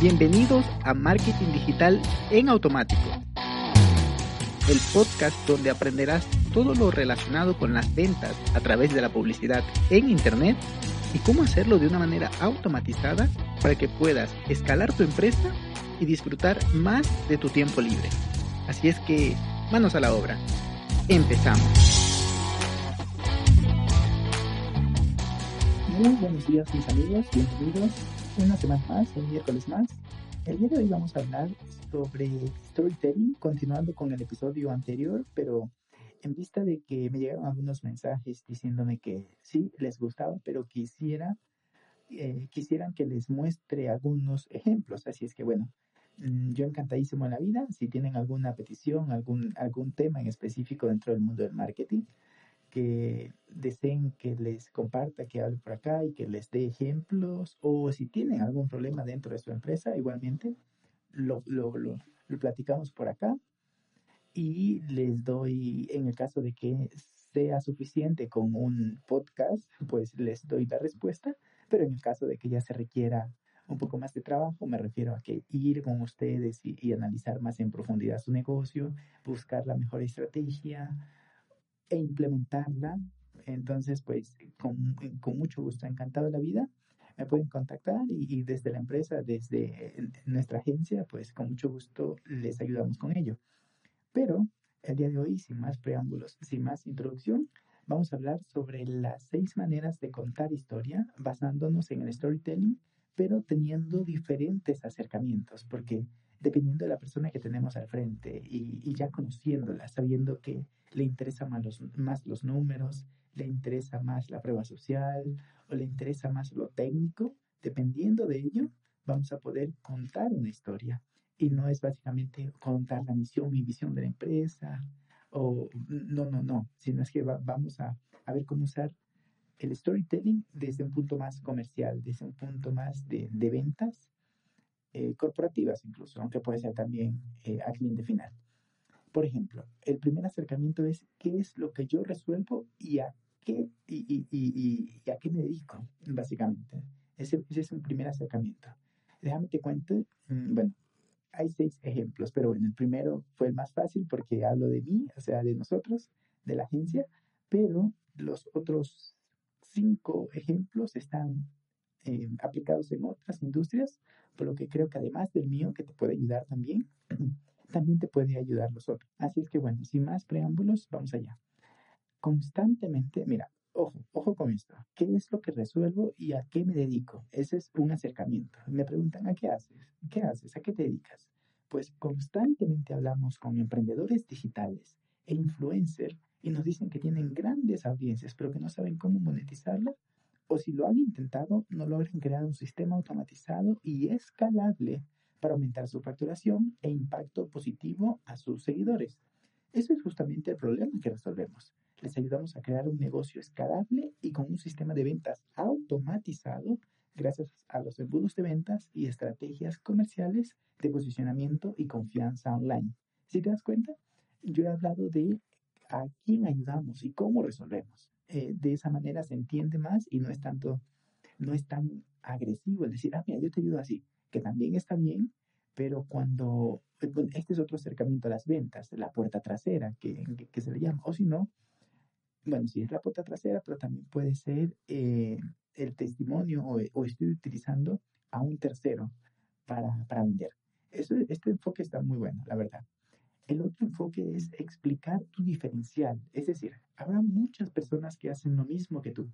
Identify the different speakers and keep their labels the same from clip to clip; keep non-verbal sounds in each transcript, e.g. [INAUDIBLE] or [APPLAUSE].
Speaker 1: Bienvenidos a Marketing Digital en Automático, el podcast donde aprenderás todo lo relacionado con las ventas a través de la publicidad en Internet y cómo hacerlo de una manera automatizada para que puedas escalar tu empresa y disfrutar más de tu tiempo libre. Así es que, manos a la obra. Empezamos. Muy buenos días mis amigos, bienvenidos una semana más, un miércoles más. El día de hoy vamos a hablar sobre storytelling, continuando con el episodio anterior, pero en vista de que me llegaron algunos mensajes diciéndome que sí, les gustaba, pero quisiera, eh, quisieran que les muestre algunos ejemplos. Así es que bueno, mm, yo encantadísimo en la vida. Si tienen alguna petición, algún, algún tema en específico dentro del mundo del marketing, que deseen que les comparta, que hable por acá y que les dé ejemplos, o si tienen algún problema dentro de su empresa, igualmente lo, lo, lo, lo platicamos por acá y les doy, en el caso de que sea suficiente con un podcast, pues les doy la respuesta, pero en el caso de que ya se requiera un poco más de trabajo, me refiero a que ir con ustedes y, y analizar más en profundidad su negocio, buscar la mejor estrategia, e implementarla. Entonces, pues con, con mucho gusto, encantado de la vida, me pueden contactar y, desde la empresa, desde nuestra agencia, pues con mucho gusto les ayudamos con ello. Pero el día de hoy, sin más preámbulos, sin más introducción, vamos a hablar sobre las seis maneras de contar historia basándonos en el storytelling, pero teniendo diferentes acercamientos, porque dependiendo de la persona que tenemos al frente y, ya conociéndola, sabiendo que le interesa más los, más los números, le interesa más la prueba social o le interesa más lo técnico, dependiendo de ello, vamos a poder contar una historia. Y no es básicamente contar la misión y visión de la empresa, o no, no, no, sino es que vamos a, a, ver cómo usar el storytelling desde un punto más comercial, desde un punto más de, de ventas eh, corporativas incluso, aunque puede ser también eh, a cliente final. Por ejemplo, el primer acercamiento es qué es lo que yo resuelvo y a qué, y, y, y, a qué me dedico, básicamente. Ese, ese, es un primer acercamiento. Déjame te cuento, mm, bueno, hay seis ejemplos, pero bueno, el primero fue el más fácil porque hablo de mí, o sea, de nosotros, de la agencia, pero los otros cinco ejemplos están eh, aplicados en otras industrias, por lo que creo que además del mío, que te puede ayudar también, [CLEARS THROAT] también te puede ayudar los otros. Así es que bueno, sin más preámbulos, vamos allá. Constantemente, mira, ojo, ojo con esto. ¿Qué es lo que resuelvo y a qué me dedico? Ese es un acercamiento. Me preguntan, ¿a qué haces? ¿Qué haces? ¿A qué te dedicas? Pues constantemente hablamos con emprendedores digitales e influencers y nos dicen que tienen grandes audiencias, pero que no saben cómo monetizarla o si lo han intentado, no logran crear un sistema automatizado y escalable para aumentar su facturación e impacto positivo a sus seguidores. Ese es justamente el problema que resolvemos. Les ayudamos a crear un negocio escalable y con un sistema de ventas automatizado gracias a los embudos de ventas y estrategias comerciales de posicionamiento y confianza online. Si te das cuenta, yo he hablado de a quién ayudamos y cómo resolvemos. Eh, de esa manera se entiende más y no es tanto, no es tan agresivo el decir, ah, mira, yo te ayudo así que también está bien, pero cuando, eh, este es otro acercamiento a las ventas, la puerta trasera, que, que, se le llama, o si no, bueno, sí es la puerta trasera, pero también puede ser eh, el testimonio o, o, estoy utilizando a un tercero para, para vender. Eso, este enfoque está muy bueno, la verdad. El otro enfoque es explicar tu diferencial, es decir, habrá muchas personas que hacen lo mismo que tú,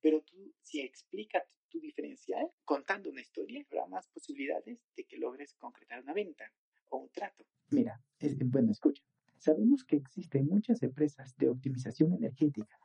Speaker 1: pero tú si explicas tu diferencial, contando una historia, habrá más posibilidades de que logres concretar una venta o un trato. Mira, es, bueno, escucha. Sabemos que existen muchas empresas de optimización energética,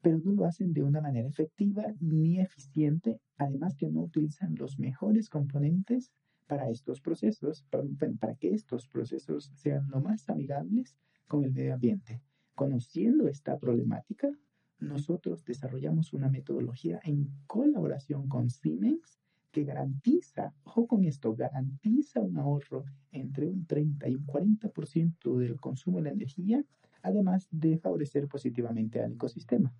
Speaker 1: pero no lo hacen de una manera efectiva ni eficiente, además que no utilizan los mejores componentes para estos procesos, para, para que estos procesos sean lo más amigables con el medio ambiente. Conociendo esta problemática, nosotros desarrollamos una metodología en colaboración con Siemens que garantiza, ojo con esto, garantiza un ahorro entre un 30 y un 40% del consumo de la energía, además de favorecer positivamente al ecosistema.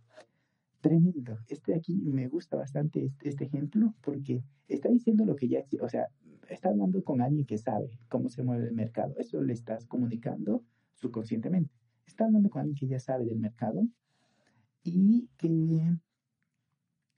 Speaker 1: Tremendo. Este aquí me gusta bastante este, este ejemplo porque está diciendo lo que ya. O sea, está hablando con alguien que sabe cómo se mueve el mercado. Eso le estás comunicando subconscientemente. Está hablando con alguien que ya sabe del mercado y que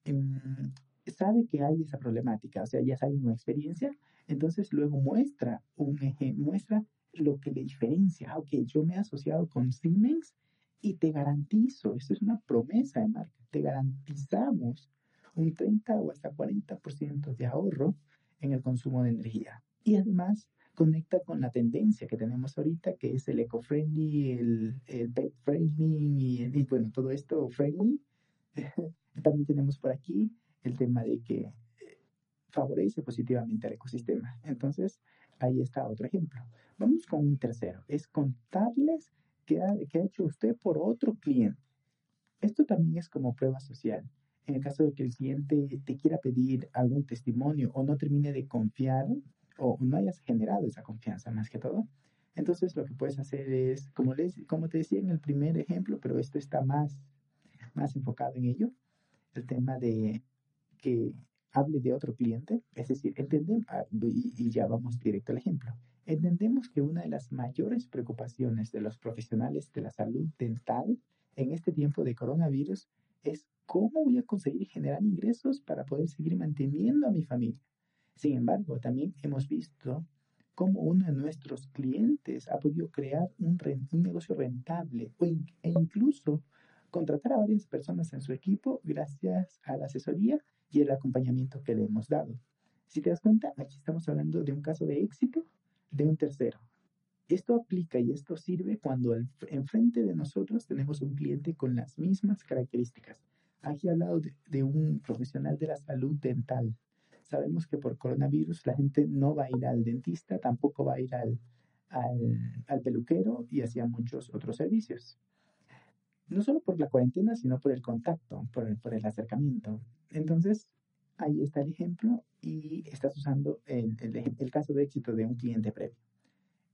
Speaker 1: em, sabe que hay esa problemática, o sea, ya sabe una experiencia, entonces luego muestra un muestra lo que le diferencia. Ah, ok, yo me he asociado con Siemens y te garantizo, esto es una promesa de marca, te garantizamos un 30 o hasta 40% de ahorro en el consumo de energía. Y además conecta con la tendencia que tenemos ahorita, que es el eco-friendly, el, el pet-friendly y, bueno, todo esto friendly. [LAUGHS] También tenemos por aquí el tema de que eh, favorece positivamente al ecosistema. Entonces, ahí está otro ejemplo. Vamos con un tercero, es contarles qué ha, qué ha hecho usted por otro cliente. Esto también es como prueba social. En el caso de que el cliente te quiera pedir algún testimonio o no termine de confiar o no hayas generado esa confianza más que todo, entonces lo que puedes hacer es, como, les, como te decía en el primer ejemplo, pero esto está más, más enfocado en ello, el tema de que hable de otro cliente, es decir, entendemos, ah, y, ya vamos directo al ejemplo, entendemos que una de las mayores preocupaciones de los profesionales de la salud dental en este tiempo de coronavirus es cómo voy a conseguir generar ingresos para poder seguir manteniendo a mi familia. Sin embargo, también hemos visto cómo uno de nuestros clientes ha podido crear un, un negocio rentable e incluso contratar a varias personas en su equipo gracias a la asesoría y el acompañamiento que le hemos dado. Si te das cuenta, aquí estamos hablando de un caso de éxito de un tercero. Esto aplica y esto sirve cuando enfrente de nosotros tenemos un cliente con las mismas características. Aquí he hablado de, un profesional de la salud dental. Sabemos que por coronavirus la gente no va a ir al dentista, tampoco va a ir al, al peluquero y hacia muchos otros servicios no solo por la cuarentena, sino por el contacto, por el, por el acercamiento. Entonces, ahí está el ejemplo y estás usando el, el, caso de éxito de un cliente previo.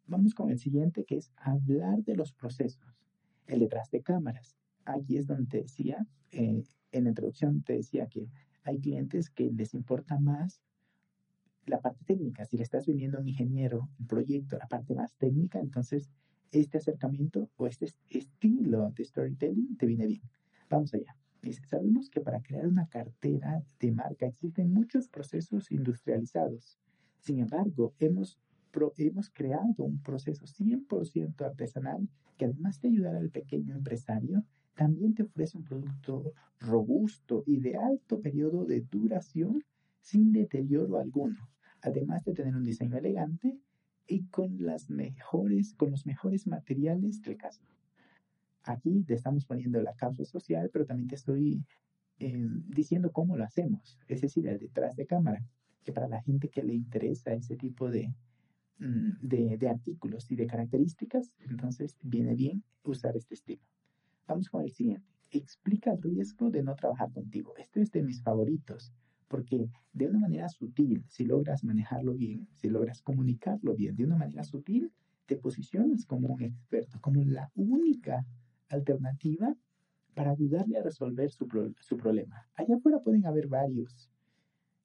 Speaker 1: Vamos con el siguiente, que es hablar de los procesos, el detrás de cámaras. Aquí es donde te decía, eh, en la introducción te decía que hay clientes que les importa más la parte técnica. Si le estás vendiendo a un ingeniero el proyecto, la parte más técnica, entonces este acercamiento o este estilo de storytelling te viene bien. Vamos allá. sabemos que para crear una cartera de marca existen muchos procesos industrializados. Sin embargo, hemos, hemos creado un proceso 100% artesanal que además de ayudar al pequeño empresario, también te ofrece un producto robusto y de alto periodo de duración sin deterioro alguno, además de tener un diseño elegante y con las mejores, con los mejores materiales del caso. Aquí te estamos poniendo la causa social, pero también te estoy eh, diciendo cómo lo hacemos, es decir, el detrás de cámara, que para la gente que le interesa ese tipo de, mm, de, de artículos y de características, entonces viene bien usar este estilo. Vamos con el siguiente. Explica el riesgo de no trabajar contigo. Este es de mis favoritos porque de una manera sutil, si logras manejarlo bien, si logras comunicarlo bien, de una manera sutil, te posicionas como un experto, como la única alternativa para ayudarle a resolver su, su problema. Allá afuera pueden haber varios,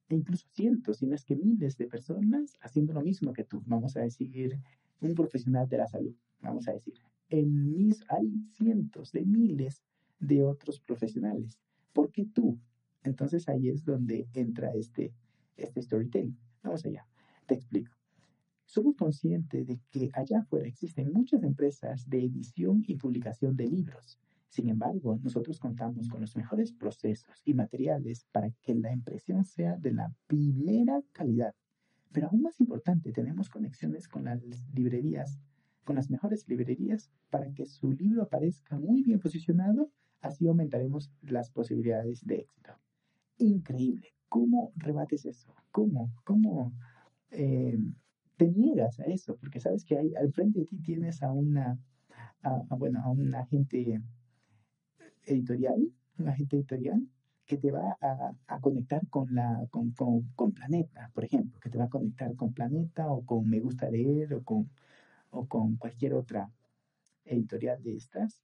Speaker 1: e incluso cientos, si no es que miles de personas haciendo lo mismo que tú. Vamos a decir, un profesional de la salud, vamos a decir. En mis hay cientos de miles de otros profesionales. ¿Por qué tú entonces ahí es donde entra este, este storytelling. Vamos allá, te explico. Somos conscientes de que allá afuera existen muchas empresas de edición y publicación de libros. Sin embargo, nosotros contamos con los mejores procesos y materiales para que la impresión sea de la primera calidad. Pero aún más importante, tenemos conexiones con las librerías, con las mejores librerías, para que su libro aparezca muy bien posicionado, así aumentaremos las posibilidades de éxito increíble. ¿Cómo rebates eso? ¿Cómo? ¿Cómo eh, te niegas a eso? Porque sabes que hay, al frente de ti tienes a una, bueno, a un agente editorial, un agente editorial que te va a, conectar con, la, con, con, Planeta, por ejemplo, que te va a conectar con Planeta o con Me Gusta Leer o con, o con cualquier otra editorial de estas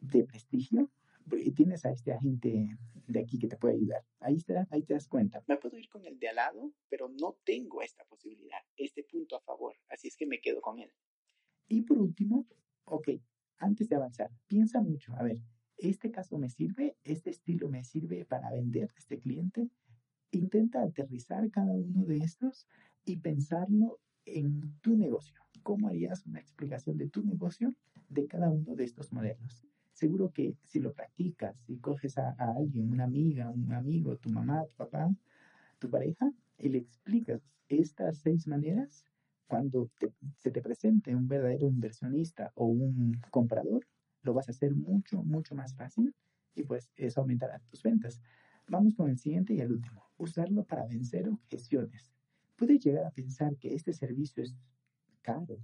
Speaker 1: de prestigio y tienes a este agente de aquí que te puede ayudar. Ahí, está, ahí te das cuenta. Me puedo ir con el de al lado, pero no tengo esta posibilidad. este punto a favor, así es que me quedo con él. Y por último, ok, antes de avanzar, piensa mucho, a ver, ¿este caso me sirve? ¿Este estilo me sirve para vender a este cliente? Intenta aterrizar cada uno de estos y pensarlo en tu negocio. ¿Cómo harías una explicación de tu negocio de cada uno de estos modelos? Seguro que si lo practicas, si coges a, alguien, una amiga, un amigo, tu mamá, tu papá, tu pareja, y le explicas estas seis maneras, cuando se te presente un verdadero inversionista o un comprador, lo vas a hacer mucho, mucho más fácil y pues eso aumentará tus ventas. Vamos con el siguiente y el último. Usarlo para vencer objeciones. Puedes llegar a pensar que este servicio es caro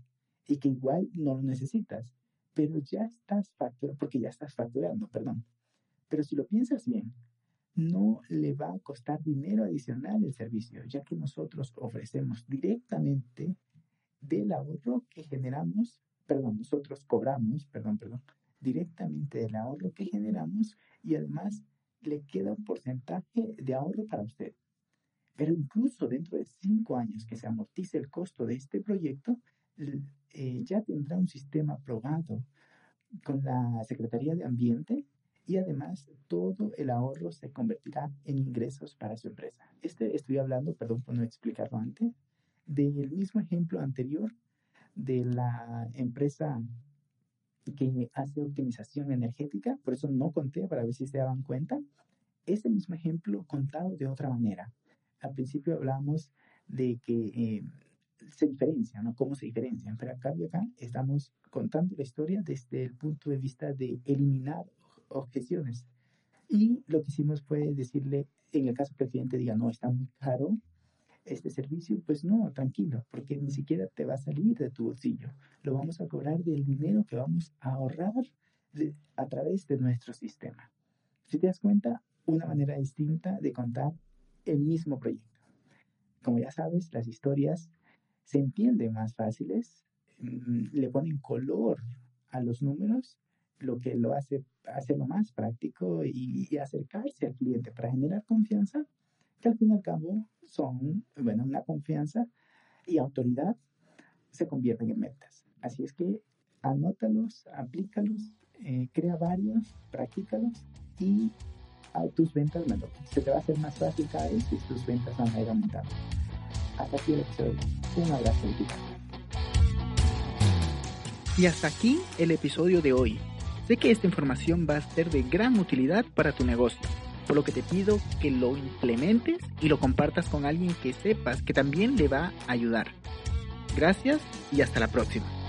Speaker 1: y que igual no lo necesitas, pero ya estás facturando, porque ya estás facturando, perdón. Pero si lo piensas bien, no le va a costar dinero adicional el servicio, ya que nosotros ofrecemos directamente del ahorro que generamos, perdón, nosotros cobramos, perdón, perdón, directamente del ahorro que generamos y además le queda un porcentaje de ahorro para usted. Pero incluso dentro de cinco años que se amortice el costo de este proyecto, eh, ya tendrá un sistema aprobado con la Secretaría de Ambiente y además todo el ahorro se convertirá en ingresos para su empresa. Este estoy hablando, perdón por no explicarlo antes, del mismo ejemplo anterior de la empresa que hace optimización energética, por eso no conté para ver si se daban cuenta. Este mismo ejemplo contado de otra manera. Al principio hablamos de que eh, se diferencia, ¿no? ¿Cómo se diferencian? Pero acá y acá estamos contando la historia desde el punto de vista de eliminar objeciones. Y lo que hicimos fue decirle, en el caso que el cliente diga, no, está muy caro este servicio, pues no, tranquilo, porque ni siquiera te va a salir de tu bolsillo. Lo vamos a cobrar del dinero que vamos a ahorrar a través de nuestro sistema. Si te das cuenta, una manera distinta de contar el mismo proyecto. Como ya sabes, las historias se entienden más fáciles, mm, le ponen color a los números, lo que lo hace hacerlo más práctico y, acercarse al cliente para generar confianza, que al fin y al cabo son, bueno, una confianza y autoridad se convierten en metas. Así es que anótalos, aplícalos, eh, crea varios, practícalos y a tus ventas, bueno, se te va a hacer más fácil cada vez y tus ventas van a ir aumentando. Hasta aquí el episodio. Un abrazo.
Speaker 2: Y hasta aquí el episodio de hoy. Sé que esta información va a ser de gran utilidad para tu negocio, por lo que te pido que lo implementes y lo compartas con alguien que sepas que también le va a ayudar. Gracias y hasta la próxima.